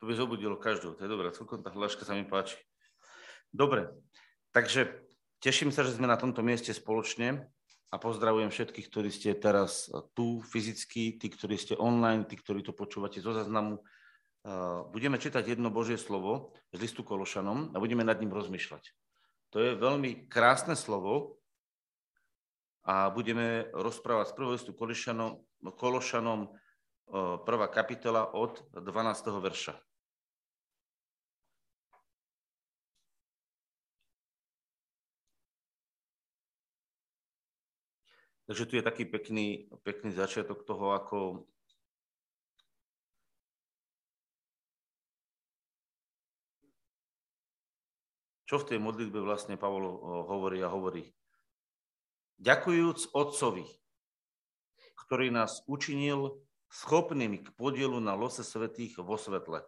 To by zobudilo každú. To je dobré, celkom tá hláška sa mi páči. Dobre, takže teším sa, že sme na tomto mieste spoločne a pozdravujem všetkých, ktorí ste teraz tu fyzicky, tí, ktorí ste online, tí, ktorí to počúvate zo zaznamu. Budeme čítať jedno Božie slovo z listu Kološanom a budeme nad ním rozmýšľať. To je veľmi krásne slovo a budeme rozprávať z prvého listu Kološanom, Kološanom prvá kapitola od 12. verša. Takže tu je taký pekný, pekný začiatok toho, ako čo v tej modlitbe vlastne Pavol hovorí a hovorí. Ďakujúc Otcovi, ktorý nás učinil schopnými k podielu na lose svetých vo svetle.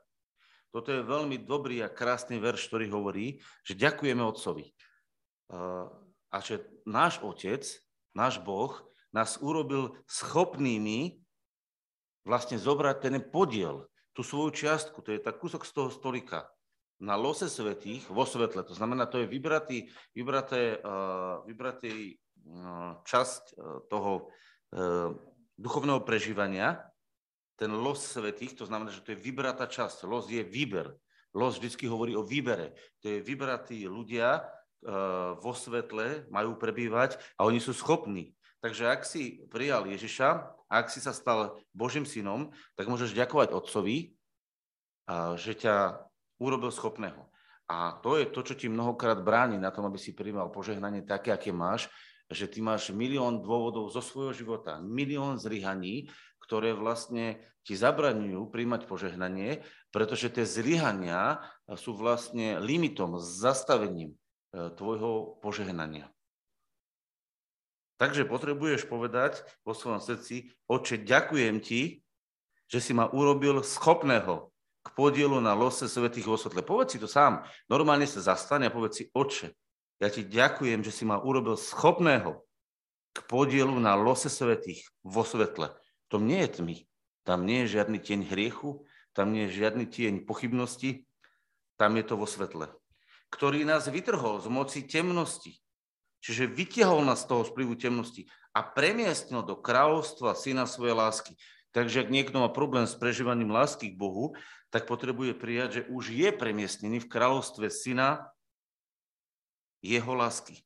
Toto je veľmi dobrý a krásny verš, ktorý hovorí, že ďakujeme Otcovi. A že náš Otec náš Boh nás urobil schopnými vlastne zobrať ten podiel, tú svoju čiastku, to je tak kúsok z toho stolika, na lose svetých vo svetle. To znamená, to je vybratý, vybraté, uh, vybratý uh, časť uh, toho duchovného prežívania, ten los svetých, to znamená, že to je vybratá časť. Los je výber. Los vždycky hovorí o výbere. To je vybratí ľudia, vo svetle majú prebývať a oni sú schopní. Takže ak si prijal Ježiša, ak si sa stal Božím synom, tak môžeš ďakovať Otcovi, že ťa urobil schopného. A to je to, čo ti mnohokrát bráni na tom, aby si prijímal požehnanie také, aké máš, že ty máš milión dôvodov zo svojho života, milión zlyhaní, ktoré vlastne ti zabraňujú príjmať požehnanie, pretože tie zlyhania sú vlastne limitom, zastavením tvojho požehnania. Takže potrebuješ povedať vo svojom srdci, oče, ďakujem ti, že si ma urobil schopného k podielu na lose svetých vo svetle. Povedz si to sám. Normálne sa zastane a povedz si, oče, ja ti ďakujem, že si ma urobil schopného k podielu na lose svetých vo svetle. To nie je tmy. Tam nie je žiadny tieň hriechu, tam nie je žiadny tieň pochybnosti, tam je to vo svetle ktorý nás vytrhol z moci temnosti. Čiže vytiahol nás z toho splivu temnosti a premiestnil do kráľovstva syna svojej lásky. Takže ak niekto má problém s prežívaním lásky k Bohu, tak potrebuje prijať, že už je premiestnený v kráľovstve syna jeho lásky.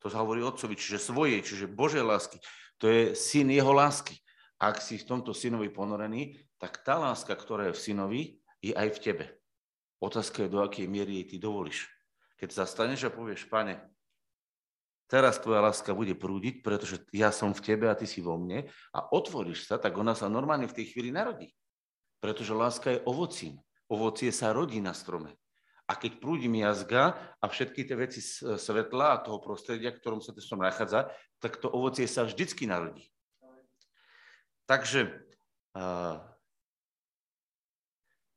To sa hovorí otcovi, čiže svojej, čiže Božej lásky. To je syn jeho lásky. Ak si v tomto synovi ponorený, tak tá láska, ktorá je v synovi, je aj v tebe. Otázka je, do akej miery jej ty dovolíš. Keď zastaneš a povieš, pane, teraz tvoja láska bude prúdiť, pretože ja som v tebe a ty si vo mne a otvoríš sa, tak ona sa normálne v tej chvíli narodí. Pretože láska je ovocím. Ovocie sa rodí na strome. A keď prúdim jazga a všetky tie veci svetla a toho prostredia, v ktorom sa ten strom nachádza, tak to ovocie sa vždycky narodí. Takže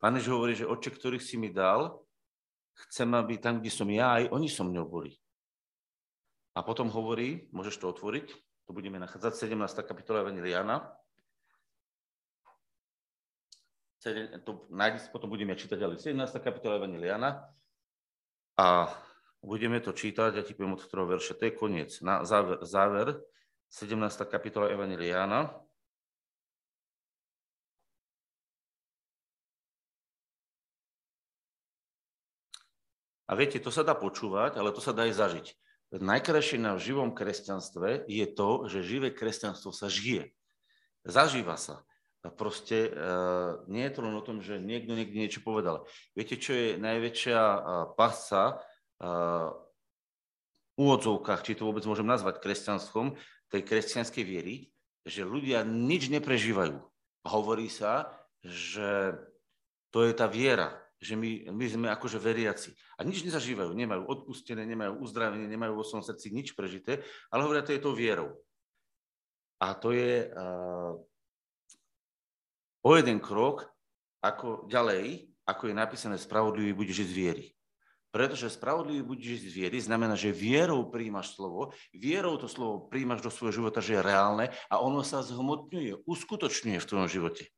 Pán Ježiš hovorí, že oče, ktorých si mi dal, chcem, aby tam, kde som ja, aj oni so mnou boli. A potom hovorí, môžeš to otvoriť, to budeme nachádzať, 17. kapitola Evangeliana. To nájdi, potom budeme čítať ďalej. 17. kapitola Evangeliana. A budeme to čítať, ja ti poviem od ktorého verša, to je koniec. Na záver, záver 17. kapitola Evangeliana. A viete, to sa dá počúvať, ale to sa dá aj zažiť. Najkrajšie na živom kresťanstve je to, že živé kresťanstvo sa žije. Zažíva sa. A proste uh, nie je to len o tom, že niekto niekde niečo povedal. Viete, čo je najväčšia uh, pasca uh, v úvodzovkách, či to vôbec môžem nazvať kresťanstvom, tej kresťanskej viery, že ľudia nič neprežívajú. Hovorí sa, že to je tá viera, že my, my sme akože veriaci. A nič nezažívajú, nemajú odpustené, nemajú uzdravenie, nemajú vo svojom srdci nič prežité, ale hovoria, to je to vierou. A to je uh, o jeden krok ako ďalej, ako je napísané, spravodlivý bude žiť z viery. Pretože spravodlivý bude žiť z viery, znamená, že vierou príjmaš slovo, vierou to slovo príjmaš do svojho života, že je reálne a ono sa zhmotňuje, uskutočňuje v tvojom živote.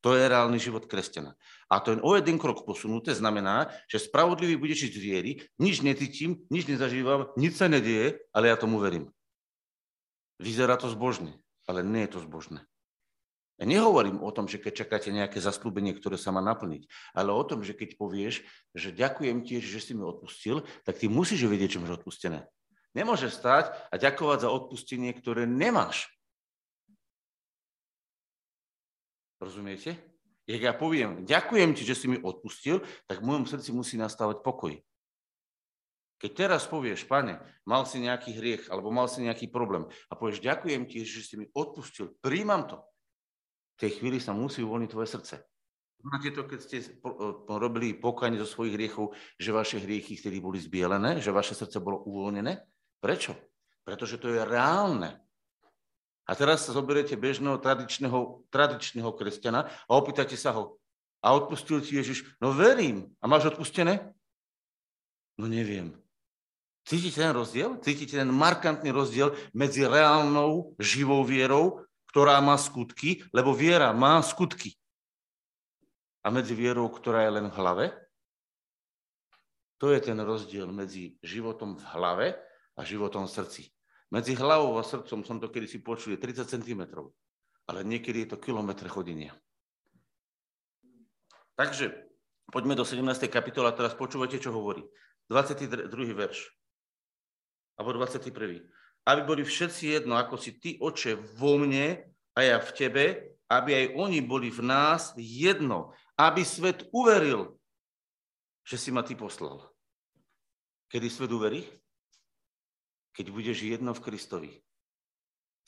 To je reálny život kresťana. A to je o jeden krok posunuté znamená, že spravodlivý bude žiť z viery, nič necítim, nič nezažívam, nič sa nedieje, ale ja tomu verím. Vyzerá to zbožne, ale nie je to zbožné. Ja nehovorím o tom, že keď čakáte nejaké zaslúbenie, ktoré sa má naplniť, ale o tom, že keď povieš, že ďakujem ti, že si mi odpustil, tak ty musíš vedieť, čo máš odpustené. Nemôžeš stať a ďakovať za odpustenie, ktoré nemáš. Rozumiete? Jak ja poviem, ďakujem ti, že si mi odpustil, tak v mojom srdci musí nastávať pokoj. Keď teraz povieš, pane, mal si nejaký hriech, alebo mal si nejaký problém a povieš, ďakujem ti, že si mi odpustil, príjmam to, v tej chvíli sa musí uvoľniť tvoje srdce. Máte to, keď ste robili pokanie zo svojich hriechov, že vaše hriechy vtedy boli zbielené, že vaše srdce bolo uvoľnené? Prečo? Pretože to je reálne. A teraz sa zoberiete bežného tradičného, tradičného kresťana a opýtate sa ho, a odpustil ti Ježiš? No verím. A máš odpustené? No neviem. Cítite ten rozdiel? Cítite ten markantný rozdiel medzi reálnou, živou vierou, ktorá má skutky, lebo viera má skutky. A medzi vierou, ktorá je len v hlave? To je ten rozdiel medzi životom v hlave a životom v srdci. Medzi hlavou a srdcom som to kedy si počul, je 30 cm, ale niekedy je to kilometre chodenia. Takže poďme do 17. kapitola, teraz počúvajte, čo hovorí. 22. verš, alebo 21. Aby boli všetci jedno, ako si ty, oče, vo mne a ja v tebe, aby aj oni boli v nás jedno, aby svet uveril, že si ma ty poslal. Kedy svet uverí? Keď budeš jedno v Kristovi.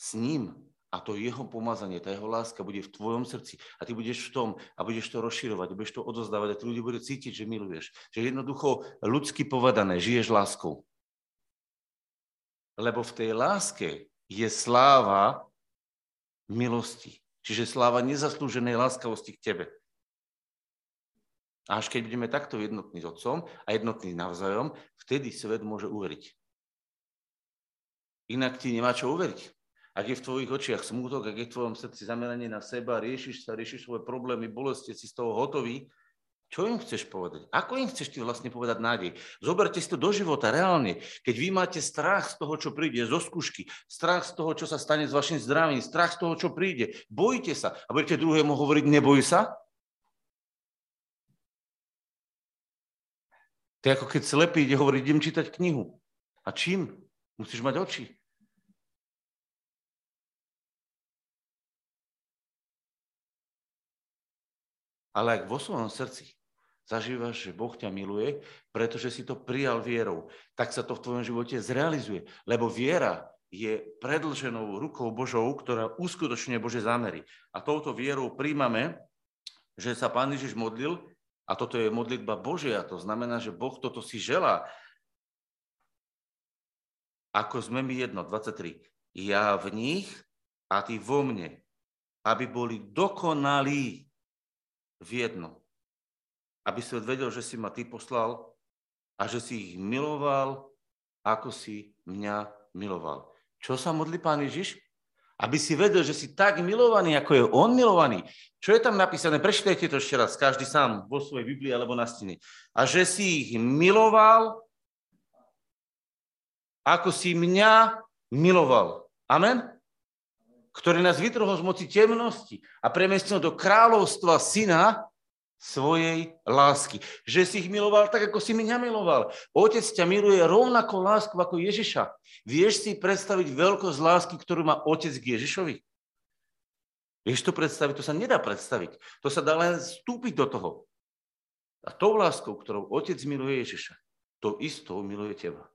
S ním a to jeho pomazanie, tá jeho láska bude v tvojom srdci a ty budeš v tom a budeš to rozširovať, budeš to odozdávať a tí ľudia budú cítiť, že miluješ. Že jednoducho ľudsky povedané, žiješ láskou. Lebo v tej láske je sláva milosti. Čiže sláva nezaslúženej láskavosti k tebe. A až keď budeme takto jednotní s Otcom a jednotní navzájom, vtedy svet môže uveriť. Inak ti nemá čo uveriť. Ak je v tvojich očiach smútok, ak je v tvojom srdci zameranie na seba, riešiš sa, riešiš svoje problémy, bolesti, si z toho hotový, čo im chceš povedať? Ako im chceš ty vlastne povedať nádej? Zoberte si to do života reálne. Keď vy máte strach z toho, čo príde, zo skúšky, strach z toho, čo sa stane s vašim zdravím, strach z toho, čo príde, bojte sa a budete druhému hovoriť, neboj sa? To je ako keď slepý ide hovoriť, idem čítať knihu. A čím? Musíš mať oči. Ale ak vo svojom srdci zažívaš, že Boh ťa miluje, pretože si to prijal vierou, tak sa to v tvojom živote zrealizuje. Lebo viera je predlženou rukou Božou, ktorá uskutočňuje Bože zámery. A touto vierou príjmame, že sa Pán Ježiš modlil, a toto je modlitba Božia, to znamená, že Boh toto si želá. Ako sme my jedno, 23. Ja v nich a ty vo mne, aby boli dokonalí v jedno. Aby svet vedel, že si ma ty poslal a že si ich miloval, ako si mňa miloval. Čo sa modlí pán Ježiš? Aby si vedel, že si tak milovaný, ako je on milovaný. Čo je tam napísané? Prečítajte to ešte raz, každý sám vo svojej Biblii alebo na stene. A že si ich miloval, ako si mňa miloval. Amen? Ktorý nás vytrhol z moci temnosti a premiestnil do kráľovstva syna svojej lásky. Že si ich miloval tak, ako si mňa miloval. Otec ťa miluje rovnako lásku ako Ježiša. Vieš si predstaviť veľkosť lásky, ktorú má otec k Ježišovi? Vieš to predstaviť? To sa nedá predstaviť. To sa dá len vstúpiť do toho. A tou láskou, ktorou otec miluje Ježiša, to istou miluje teba.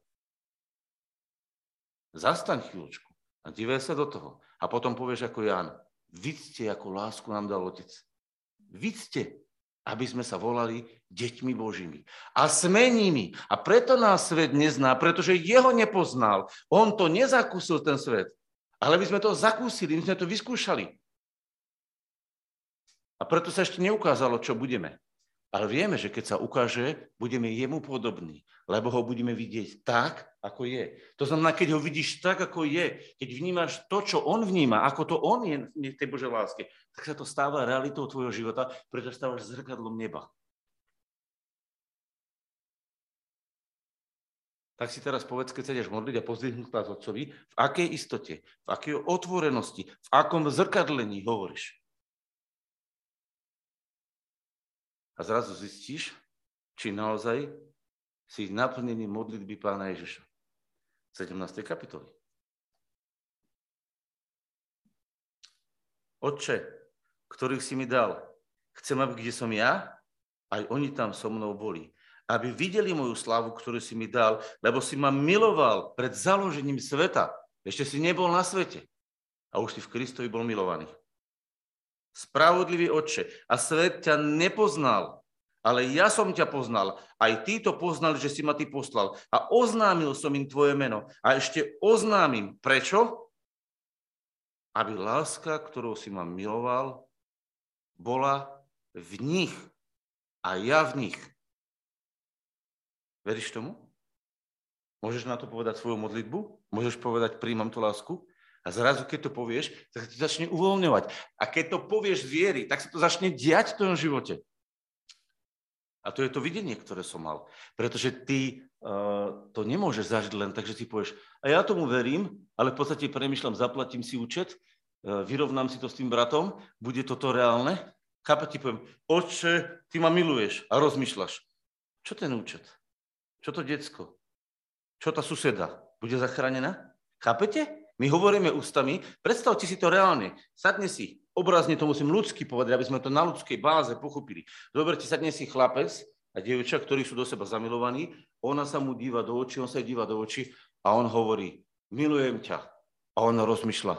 Zastaň chvíľočku a divaj sa do toho. A potom povieš ako Ján, vidzte, ako lásku nám dal Otec. Vidzte, aby sme sa volali deťmi Božími. A sme nimi. A preto nás svet nezná, pretože jeho nepoznal. On to nezakúsil, ten svet. Ale my sme to zakúsili, my sme to vyskúšali. A preto sa ešte neukázalo, čo budeme. Ale vieme, že keď sa ukáže, budeme jemu podobní, lebo ho budeme vidieť tak, ako je. To znamená, keď ho vidíš tak, ako je, keď vnímaš to, čo on vníma, ako to on je v tej Božej láske, tak sa to stáva realitou tvojho života, pretože stávaš zrkadlom neba. Tak si teraz povedz, keď sa modliť a pozdvihnúť vás Otcovi, v akej istote, v akej otvorenosti, v akom zrkadlení hovoríš. A zrazu zistíš, či naozaj si naplnený modlitby pána Ježiša. 17. kapitoly. Otče, ktorých si mi dal, chcem, aby kde som ja, aj oni tam so mnou boli. Aby videli moju slavu, ktorú si mi dal, lebo si ma miloval pred založením sveta. Ešte si nebol na svete. A už si v Kristovi bol milovaný spravodlivý Otče, a svet ťa nepoznal, ale ja som ťa poznal. Aj tí to poznali, že si ma ty poslal. A oznámil som im tvoje meno. A ešte oznámim. Prečo? Aby láska, ktorou si ma miloval, bola v nich a ja v nich. Veríš tomu? Môžeš na to povedať svoju modlitbu? Môžeš povedať, príjmam tú lásku? A zrazu, keď to povieš, tak sa ti začne uvoľňovať. A keď to povieš z viery, tak sa to začne diať v tvojom živote. A to je to videnie, ktoré som mal. Pretože ty uh, to nemôžeš zažiť len tak, že si povieš, a ja tomu verím, ale v podstate premyšľam, zaplatím si účet, uh, vyrovnám si to s tým bratom, bude toto reálne. Chápa ti poviem, oče, ty ma miluješ a rozmýšľaš. Čo ten účet? Čo to decko? Čo tá suseda? Bude zachránená? Chápete? My hovoríme ústami, predstavte si to reálne. Sadne si, obrazne to musím ľudsky povedať, aby sme to na ľudskej báze pochopili. Zoberte, sadne si chlapec a dievča, ktorí sú do seba zamilovaní, ona sa mu díva do očí, on sa díva do očí a on hovorí, milujem ťa. A ona rozmýšľa,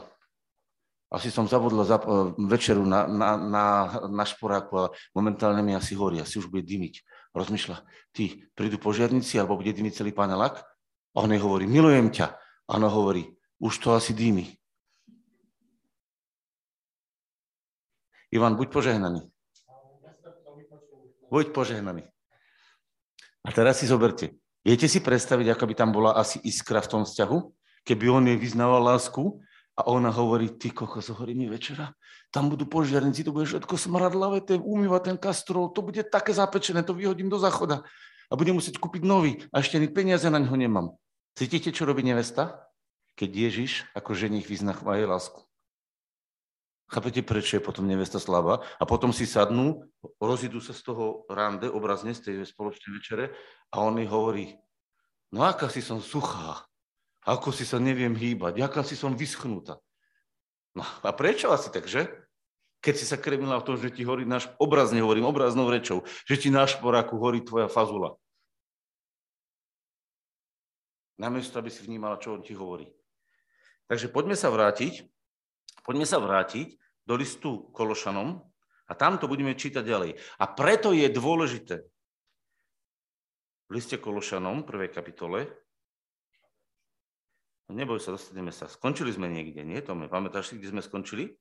asi som zabudla zap- večeru na, na, na, na šporáku a momentálne mi asi horí, asi už bude dymiť. Rozmýšľa, ty, prídu požiarníci alebo bude dymiť celý panelák? A on jej hovorí, milujem ťa. A ona hovorí, už to asi dými. Ivan, buď požehnaný. Buď požehnaný. A teraz si zoberte. Viete si predstaviť, ako by tam bola asi iskra v tom vzťahu? Keby on jej vyznával lásku a ona hovorí, ty kokos, horí mi večera, tam budú požiarníci, to bude všetko smradlavé, to umýva ten kastrol, to bude také zapečené, to vyhodím do záchoda a budem musieť kúpiť nový a ešte ani peniaze na ňo nemám. Cítite, čo robí nevesta? Keď Ježiš ako ženich vyznachá jej lásku. Chápete, prečo je potom nevesta slabá? A potom si sadnú, rozidú sa z toho rande, obrazne z tej spoločnej večere a on jej hovorí, no aká si som suchá, ako si sa neviem hýbať, aká si som vyschnutá. No a prečo asi tak, že? Keď si sa kremila v tom, že ti horí náš, obrazne hovorím, obraznou rečou, že ti na šporáku horí tvoja fazula. Namiesto, aby si vnímala, čo on ti hovorí. Takže poďme sa vrátiť, poďme sa vrátiť do listu Kološanom a tam to budeme čítať ďalej. A preto je dôležité v liste Kološanom, prvej kapitole, neboj sa, dostaneme sa. Skončili sme niekde, nie, Tome? Pamätáš si, kde sme skončili?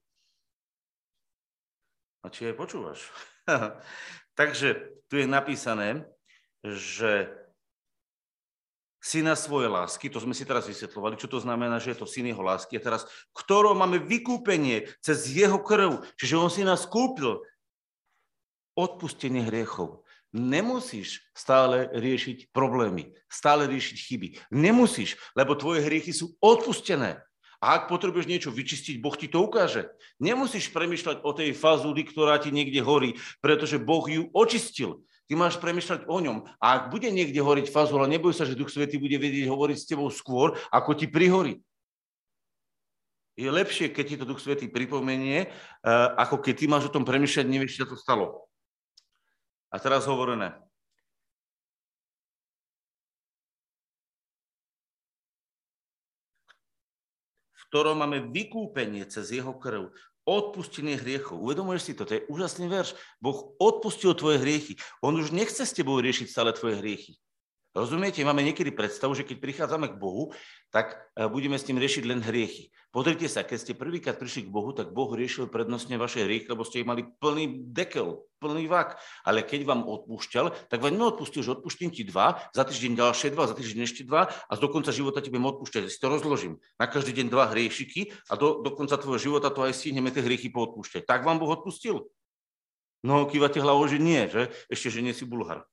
A či aj počúvaš? Takže tu je napísané, že syna svojej lásky, to sme si teraz vysvetlovali, čo to znamená, že je to syn jeho lásky, a teraz, ktorou máme vykúpenie cez jeho krv, čiže on si nás kúpil, odpustenie hriechov. Nemusíš stále riešiť problémy, stále riešiť chyby. Nemusíš, lebo tvoje hriechy sú odpustené. A ak potrebuješ niečo vyčistiť, Boh ti to ukáže. Nemusíš premyšľať o tej fazuli, ktorá ti niekde horí, pretože Boh ju očistil. Ty máš premyšľať o ňom. A ak bude niekde horiť fazula, neboj sa, že Duch Svetý bude vedieť hovoriť s tebou skôr, ako ti prihorí. Je lepšie, keď ti to Duch Svetý pripomenie, eh, ako keď ty máš o tom premyšľať, nevieš, čo to stalo. A teraz hovorené. Ktorom máme vykúpenie cez jeho krv, odpustenie hriechov. Uvedomuješ si to? To je úžasný verš. Boh odpustil tvoje hriechy. On už nechce s tebou riešiť stále tvoje hriechy. Rozumiete? Máme niekedy predstavu, že keď prichádzame k Bohu, tak e, budeme s ním riešiť len hriechy. Pozrite sa, keď ste prvýkrát prišli k Bohu, tak Boh riešil prednostne vaše hriechy, lebo ste ich mali plný dekel, plný vak. Ale keď vám odpúšťal, tak vám neodpustil, že odpustím ti dva, za týždeň ďalšie dva, za týždeň ešte dva a do konca života ti budem odpúšťať. Si to rozložím. Na každý deň dva hriešiky a do, do konca tvojho života to aj stihneme tie hriechy poodpúšťať. Tak vám Boh odpustil? No, kývate hlavou, že nie, že? Ešte, že nie si bulhar.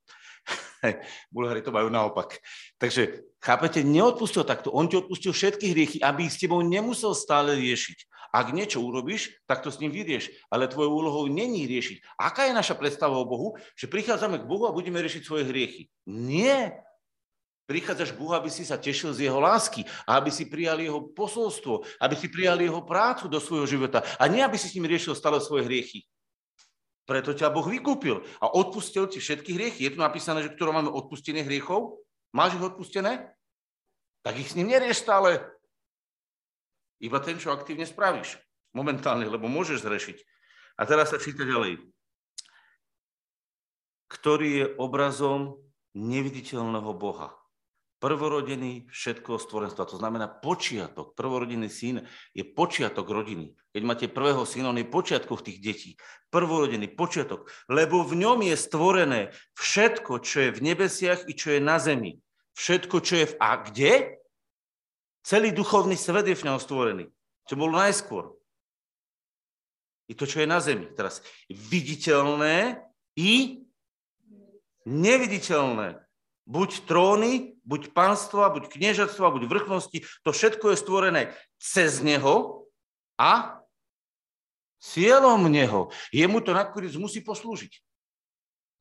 Bulhári to majú naopak. Takže, chápete, neodpustil takto. On ti odpustil všetky hriechy, aby s tebou nemusel stále riešiť. Ak niečo urobíš, tak to s ním vyrieš. Ale tvojou úlohou není riešiť. Aká je naša predstava o Bohu? Že prichádzame k Bohu a budeme riešiť svoje hriechy. Nie. Prichádzaš k Bohu, aby si sa tešil z jeho lásky a aby si prijal jeho posolstvo, aby si prijal jeho prácu do svojho života a nie, aby si s ním riešil stále svoje hriechy. Preto ťa Boh vykúpil a odpustil ti všetky hriechy. Je tu napísané, že ktoré máme odpustenie hriechov? Máš ich odpustené? Tak ich s ním nerieš stále. Iba ten, čo aktívne spravíš. Momentálne, lebo môžeš zrešiť. A teraz sa číta ďalej. Ktorý je obrazom neviditeľného Boha prvorodený všetkého stvorenstva. To znamená počiatok. Prvorodený syn je počiatok rodiny. Keď máte prvého syna, on je počiatok tých detí. Prvorodený počiatok. Lebo v ňom je stvorené všetko, čo je v nebesiach i čo je na zemi. Všetko, čo je v... A kde? Celý duchovný svet je v ňom stvorený. Čo bolo najskôr. I to, čo je na zemi. Teraz viditeľné i neviditeľné. Buď tróny, buď pánstva, buď kniežatstva, buď vrchnosti, to všetko je stvorené cez neho a cieľom neho. Jemu to nakoniec musí poslúžiť.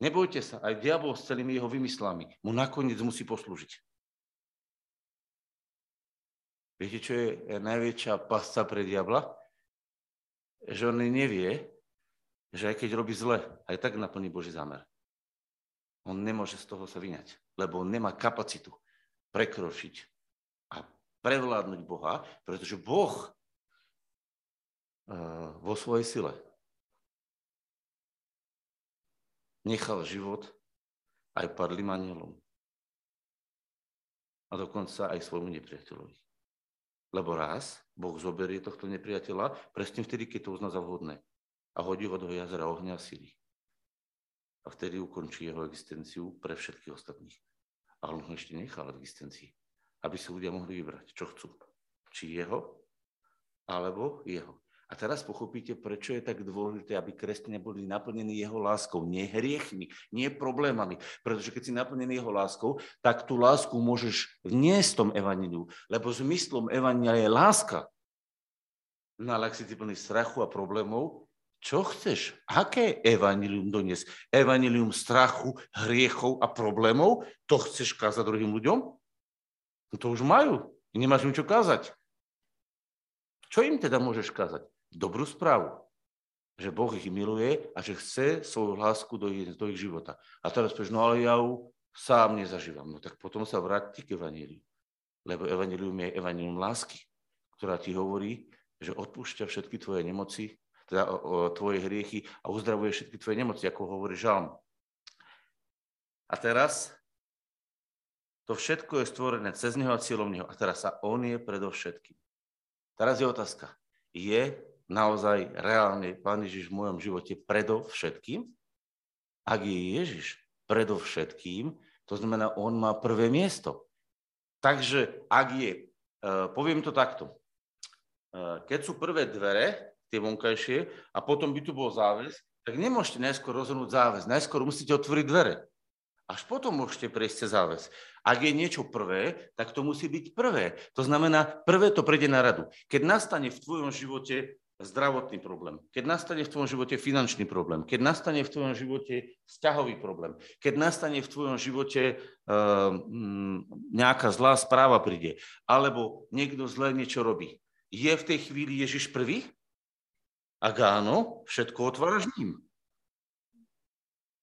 Nebojte sa, aj diabol s celými jeho vymyslami mu nakoniec musí poslúžiť. Viete, čo je najväčšia pasca pre diabla? Že on nevie, že aj keď robí zle, aj tak naplní Boží zámer. On nemôže z toho sa vyňať, lebo nemá kapacitu prekročiť a prevládnuť Boha, pretože Boh uh, vo svojej sile nechal život aj padlým anielom. A dokonca aj svojmu nepriateľovi. Lebo raz Boh zoberie tohto nepriateľa presne vtedy, keď to uzná za vhodné a hodí ho do jazera ohňa a síly a vtedy ukončí jeho existenciu pre všetkých ostatných. Ale on ho ešte nechal v existencii, aby si ľudia mohli vybrať, čo chcú. Či jeho, alebo jeho. A teraz pochopíte, prečo je tak dôležité, aby kresťania boli naplnení jeho láskou, nie hriechmi, nie problémami. Pretože keď si naplnený jeho láskou, tak tú lásku môžeš vniesť tom evaniliu, lebo zmyslom evanilia je láska. No ale ak si ty plný strachu a problémov, čo chceš? Aké evanilium doniesť? Evanilium strachu, hriechov a problémov? To chceš kázať druhým ľuďom? No to už majú. Nemáš im čo kázať. Čo im teda môžeš kázať? Dobrú správu. Že Boh ich miluje a že chce svoju lásku do ich, do ich života. A teraz povieš, no ale ja ju sám nezažívam. No tak potom sa vráti k evaníliu. Lebo evanílium je evanílium lásky, ktorá ti hovorí, že odpúšťa všetky tvoje nemoci, teda o, o tvoje hriechy a uzdravuje všetky tvoje nemoci, ako hovorí Žalm. A teraz to všetko je stvorené cez neho a cieľom neho. A teraz sa on je predovšetkým. Teraz je otázka. Je naozaj reálne Pán Ježiš v mojom živote predovšetkým? Ak je Ježiš predovšetkým, to znamená, on má prvé miesto. Takže ak je, e, poviem to takto, e, keď sú prvé dvere, tie vonkajšie, a potom by tu bol záväz, tak nemôžete najskôr rozhodnúť záväz. Najskôr musíte otvoriť dvere. Až potom môžete prejsť cez záväz. Ak je niečo prvé, tak to musí byť prvé. To znamená, prvé to prejde na radu. Keď nastane v tvojom živote zdravotný problém, keď nastane v tvojom živote finančný problém, keď nastane v tvojom živote vzťahový problém, keď nastane v tvojom živote uh, nejaká zlá správa príde, alebo niekto zle niečo robí, je v tej chvíli Ježiš prvý? Ak áno, všetko otváraš ním.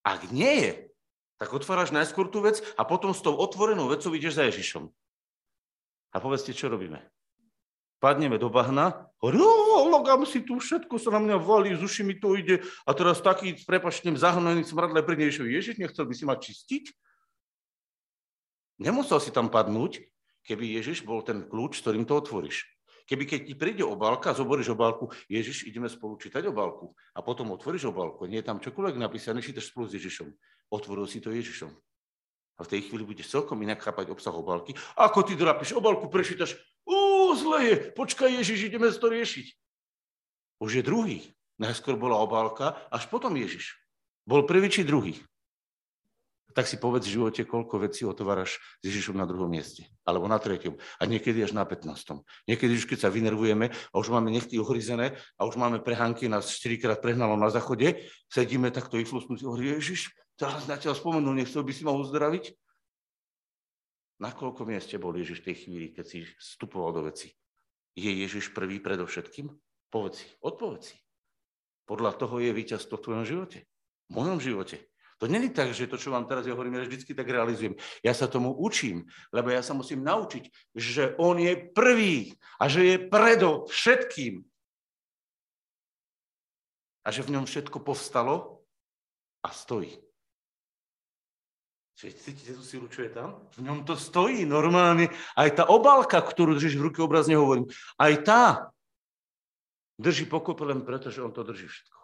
Ak nie je, tak otváraš najskôr tú vec a potom s tou otvorenou vecou ideš za Ježišom. A povedzte, čo robíme. Padneme do bahna, hovorí, logám si tu, všetko sa na mňa valí, z uši mi to ide a teraz taký, s prepačným, zahnaný smradle pri Ježišovi. Ježiš, nechcel by si ma čistiť? Nemusel si tam padnúť, keby Ježiš bol ten kľúč, ktorým to otvoríš. Keby keď ti príde obálka, zoboríš obálku, Ježiš, ideme spolu čítať obálku a potom otvoríš obálku. Nie je tam čokoľvek napísané, čítaš spolu s Ježišom. Otvoril si to Ježišom. A v tej chvíli budeš celkom inak chápať obsah obálky. Ako ty drapíš obálku, prečítaš, ú, zle je, počkaj Ježiš, ideme to riešiť. Už je druhý. Najskôr bola obálka, až potom Ježiš. Bol prvý či druhý? Tak si povedz v živote, koľko vecí otváraš s Ježišom na druhom mieste, alebo na treťom, a niekedy až na 15. Niekedy už keď sa vynervujeme a už máme nechty ohryzené a už máme prehánky, nás 4 krát prehnalo na záchode, sedíme takto i flusnúci, hovorí, Ježiš, teraz na teba spomenul, nechcel by si ma uzdraviť? Na koľko mieste bol Ježiš v tej chvíli, keď si vstupoval do veci? Je Ježiš prvý predovšetkým? Povedz si, odpovedz si. Podľa toho je víťazstvo v tvojom živote. V mojom živote. To není tak, že to, čo vám teraz ja hovorím, ja vždycky tak realizujem. Ja sa tomu učím, lebo ja sa musím naučiť, že on je prvý a že je predo všetkým. A že v ňom všetko povstalo a stojí. Cítite tú silu, čo je tam? V ňom to stojí normálne. Aj tá obálka, ktorú držíš v ruke, obrazne hovorím, aj tá drží pokope len preto, že on to drží všetko.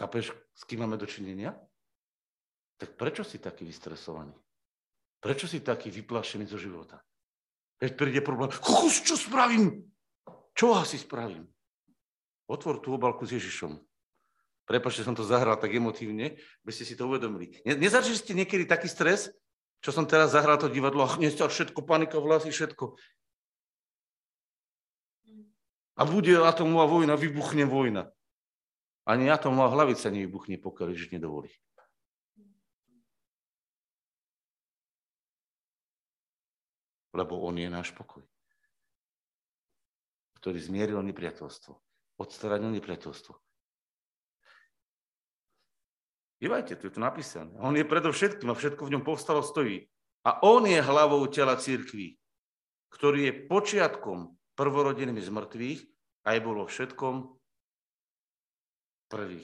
Chápeš, s kým máme dočinenia? Tak prečo si taký vystresovaný? Prečo si taký vyplašený zo života? Keď príde problém, Kuchus, čo spravím? Čo asi spravím? Otvor tú obalku s Ježišom. Prepačte, som to zahral tak emotívne, by ste si to uvedomili. Ne, nezažili ste niekedy taký stres, čo som teraz zahral to divadlo, dnes všetko, panika, vlasy, všetko. A bude atomová vojna, vybuchne vojna. Ani na tom hlavica nevybuchne, pokiaľ Ježiš nedovolí. Lebo on je náš pokoj, ktorý zmieril nepriateľstvo, odstranil nepriateľstvo. Dívajte, tu je to napísané. On je predovšetkým a všetko v ňom povstalo stojí. A on je hlavou tela církvy, ktorý je počiatkom prvorodenými z mŕtvych a je bolo všetkom prvý.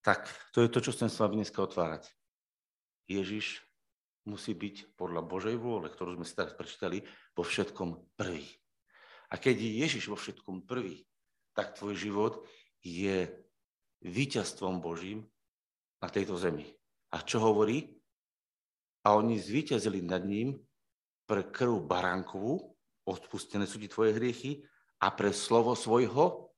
Tak, to je to, čo chcem s vami dneska otvárať. Ježiš musí byť podľa Božej vôle, ktorú sme si teraz prečítali, vo všetkom prvý. A keď je Ježiš vo všetkom prvý, tak tvoj život je víťazstvom Božím na tejto zemi. A čo hovorí? A oni zvíťazili nad ním pre krv baránkovú, odpustené sú ti tvoje hriechy, a pre slovo svojho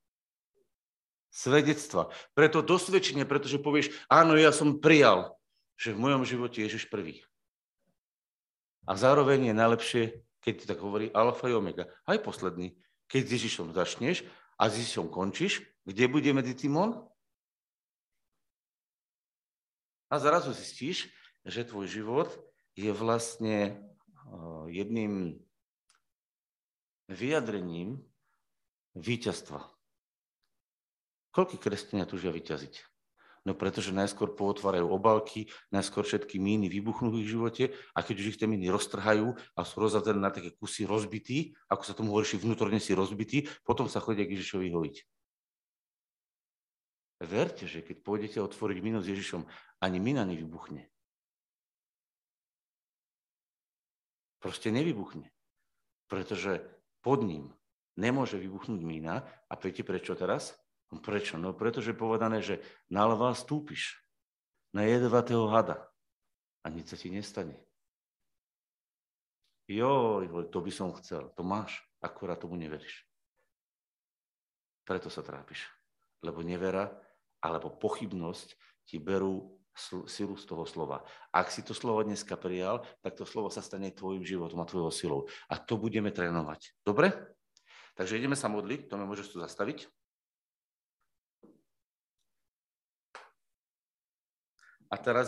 svedectva. Preto dosvedčenie, pretože povieš, áno, ja som prijal, že v mojom živote Ježiš prvý. A zároveň je najlepšie, keď ti tak hovorí alfa i omega, aj posledný. Keď s Ježišom začneš a s Ježišom končíš, kde bude medzi tým on? A zrazu zistíš, že tvoj život je vlastne jedným vyjadrením víťazstva. Koľko kresťania tužia vyťaziť? No pretože najskôr pootvárajú obalky, najskôr všetky míny vybuchnú v ich živote a keď už ich tie míny roztrhajú a sú rozhadzené na také kusy rozbití, ako sa tomu hovorí, vnútorne si rozbití, potom sa chodia k Ježišovi hojiť. Verte, že keď pôjdete otvoriť mínu s Ježišom, ani mína nevybuchne. Proste nevybuchne. Pretože pod ním nemôže vybuchnúť mína. A viete prečo teraz? No prečo? No pretože povedané, že na lva stúpiš na jedovatého hada a nič sa ti nestane. Joj, to by som chcel. To máš, akurát tomu neveríš. Preto sa trápiš. Lebo nevera alebo pochybnosť ti berú silu z toho slova. Ak si to slovo dneska prijal, tak to slovo sa stane tvojim životom a tvojou silou. A to budeme trénovať. Dobre? Takže ideme sa modliť, to môžeš tu zastaviť. A teraz